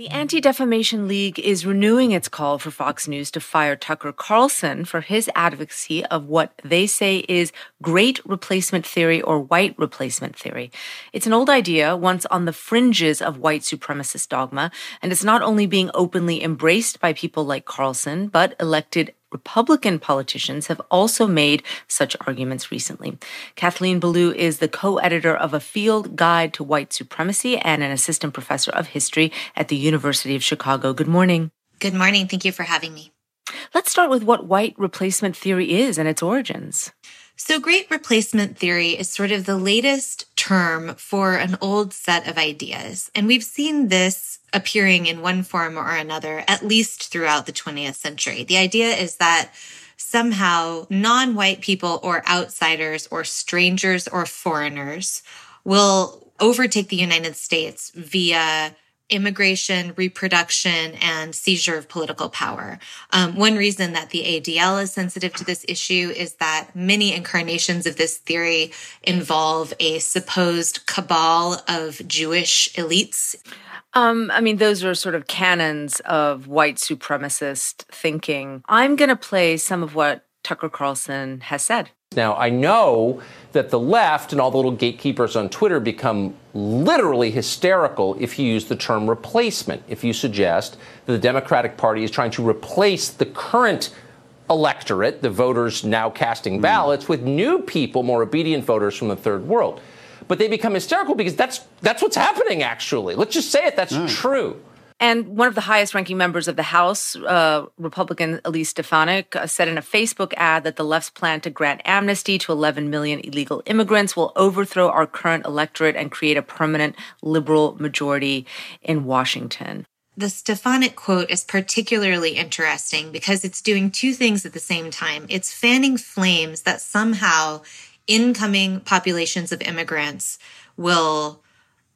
The Anti Defamation League is renewing its call for Fox News to fire Tucker Carlson for his advocacy of what they say is great replacement theory or white replacement theory. It's an old idea, once on the fringes of white supremacist dogma, and it's not only being openly embraced by people like Carlson, but elected Republican politicians have also made such arguments recently. Kathleen Belew is the co editor of A Field Guide to White Supremacy and an assistant professor of history at the University of Chicago. Good morning. Good morning. Thank you for having me. Let's start with what white replacement theory is and its origins. So, great replacement theory is sort of the latest term for an old set of ideas. And we've seen this appearing in one form or another, at least throughout the 20th century. The idea is that somehow non white people or outsiders or strangers or foreigners will overtake the United States via immigration, reproduction, and seizure of political power. Um, one reason that the ADL is sensitive to this issue is that many incarnations of this theory involve a supposed cabal of Jewish elites. Um, I mean, those are sort of canons of white supremacist thinking. I'm going to play some of what Tucker Carlson has said. Now, I know that the left and all the little gatekeepers on Twitter become literally hysterical if you use the term replacement, if you suggest that the Democratic Party is trying to replace the current electorate, the voters now casting hmm. ballots, with new people, more obedient voters from the third world. But they become hysterical because that's that's what's happening actually. Let's just say it, that's mm. true. And one of the highest ranking members of the House, uh, Republican Elise Stefanik, uh, said in a Facebook ad that the left's plan to grant amnesty to 11 million illegal immigrants will overthrow our current electorate and create a permanent liberal majority in Washington. The Stefanik quote is particularly interesting because it's doing two things at the same time. It's fanning flames that somehow incoming populations of immigrants will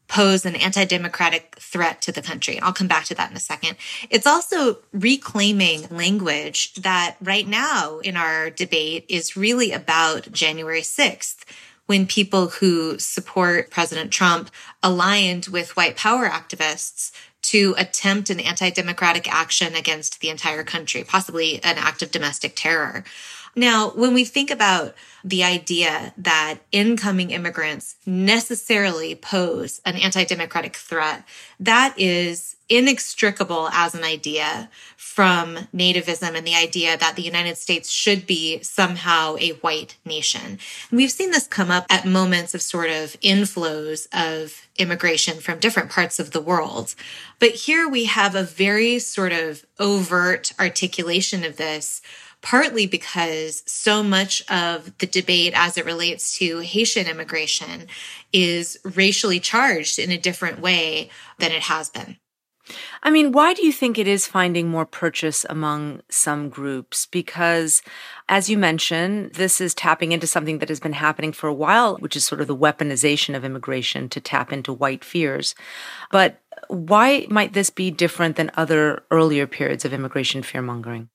pose an anti-democratic threat to the country. I'll come back to that in a second. It's also reclaiming language that right now in our debate is really about January 6th when people who support President Trump aligned with white power activists to attempt an anti-democratic action against the entire country, possibly an act of domestic terror. Now, when we think about the idea that incoming immigrants necessarily pose an anti-democratic threat, that is inextricable as an idea from nativism and the idea that the United States should be somehow a white nation. And we've seen this come up at moments of sort of inflows of immigration from different parts of the world. But here we have a very sort of overt articulation of this partly because so much of the debate as it relates to Haitian immigration is racially charged in a different way than it has been. I mean, why do you think it is finding more purchase among some groups? Because, as you mentioned, this is tapping into something that has been happening for a while, which is sort of the weaponization of immigration to tap into white fears. But why might this be different than other earlier periods of immigration fear mongering?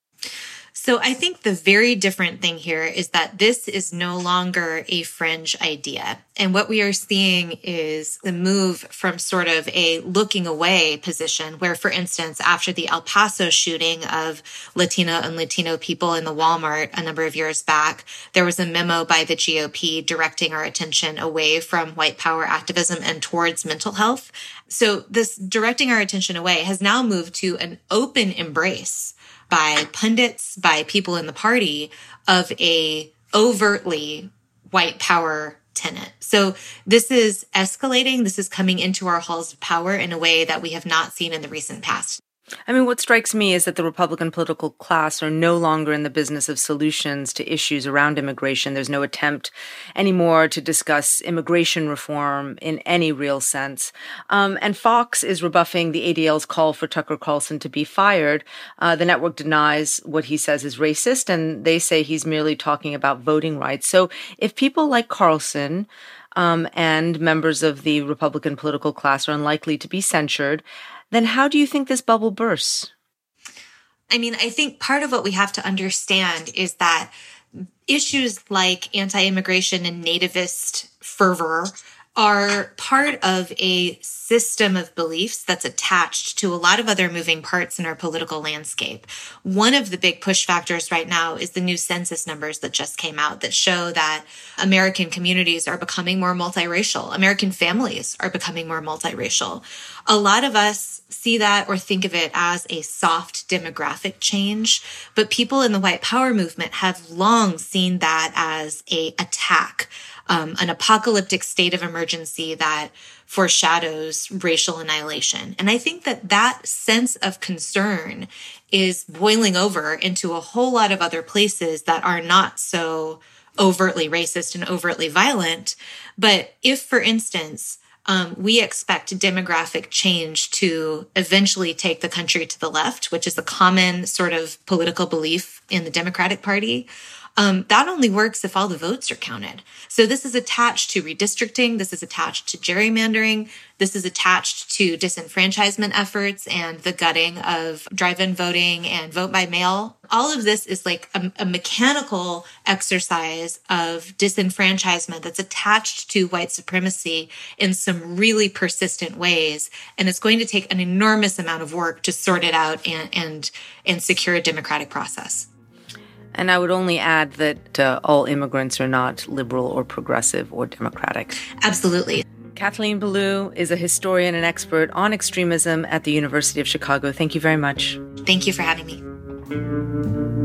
So I think the very different thing here is that this is no longer a fringe idea. And what we are seeing is the move from sort of a looking away position where, for instance, after the El Paso shooting of Latino and Latino people in the Walmart a number of years back, there was a memo by the GOP directing our attention away from white power activism and towards mental health. So this directing our attention away has now moved to an open embrace by pundits, by people in the party of a overtly white power tenant. So this is escalating. This is coming into our halls of power in a way that we have not seen in the recent past. I mean, what strikes me is that the Republican political class are no longer in the business of solutions to issues around immigration. There's no attempt anymore to discuss immigration reform in any real sense. Um, and Fox is rebuffing the ADL's call for Tucker Carlson to be fired. Uh, the network denies what he says is racist, and they say he's merely talking about voting rights. So if people like Carlson, um, and members of the Republican political class are unlikely to be censured then how do you think this bubble bursts? I mean, I think part of what we have to understand is that issues like anti immigration and nativist fervor are part of a system of beliefs that's attached to a lot of other moving parts in our political landscape. One of the big push factors right now is the new census numbers that just came out that show that American communities are becoming more multiracial. American families are becoming more multiracial. A lot of us see that or think of it as a soft demographic change, but people in the white power movement have long seen that as a attack um, an apocalyptic state of emergency that foreshadows racial annihilation. And I think that that sense of concern is boiling over into a whole lot of other places that are not so overtly racist and overtly violent. But if, for instance, um, we expect demographic change to eventually take the country to the left, which is a common sort of political belief in the Democratic Party um, that only works if all the votes are counted. So this is attached to redistricting. This is attached to gerrymandering. This is attached to disenfranchisement efforts and the gutting of drive-in voting and vote by mail. All of this is like a, a mechanical exercise of disenfranchisement that's attached to white supremacy in some really persistent ways. And it's going to take an enormous amount of work to sort it out and, and, and secure a democratic process. And I would only add that uh, all immigrants are not liberal or progressive or democratic. Absolutely. Kathleen Belew is a historian and expert on extremism at the University of Chicago. Thank you very much. Thank you for having me.